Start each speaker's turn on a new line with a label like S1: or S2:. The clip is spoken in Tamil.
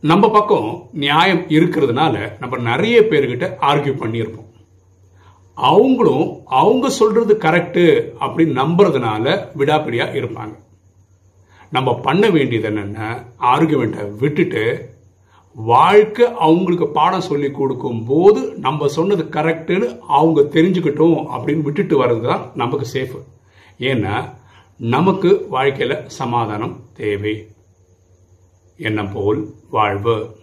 S1: நம்ம பக்கம் நியாயம் இருக்கிறதுனால நம்ம நிறைய பேர்கிட்ட ஆர்கியூ பண்ணியிருப்போம். அவங்களும் அவங்க சொல்றது கரெக்டு அப்படின்னு நம்புறதுனால விடாப்பிடியா இருப்பாங்க. நம்ம பண்ண வேண்டியது என்னென்ன ஆர்குமெண்ட்டை விட்டுட்டு வாழ்க்கை அவங்களுக்கு பாடம் சொல்லி கொடுக்கும் போது நம்ம சொன்னது கரெக்டுன்னு அவங்க தெரிஞ்சுக்கிட்டோம் அப்படின்னு விட்டுட்டு வர்றது தான் நமக்கு சேஃபு ஏன்னா நமக்கு வாழ்க்கையில் சமாதானம் தேவை. எண்ணம் போல் வாழ்வு.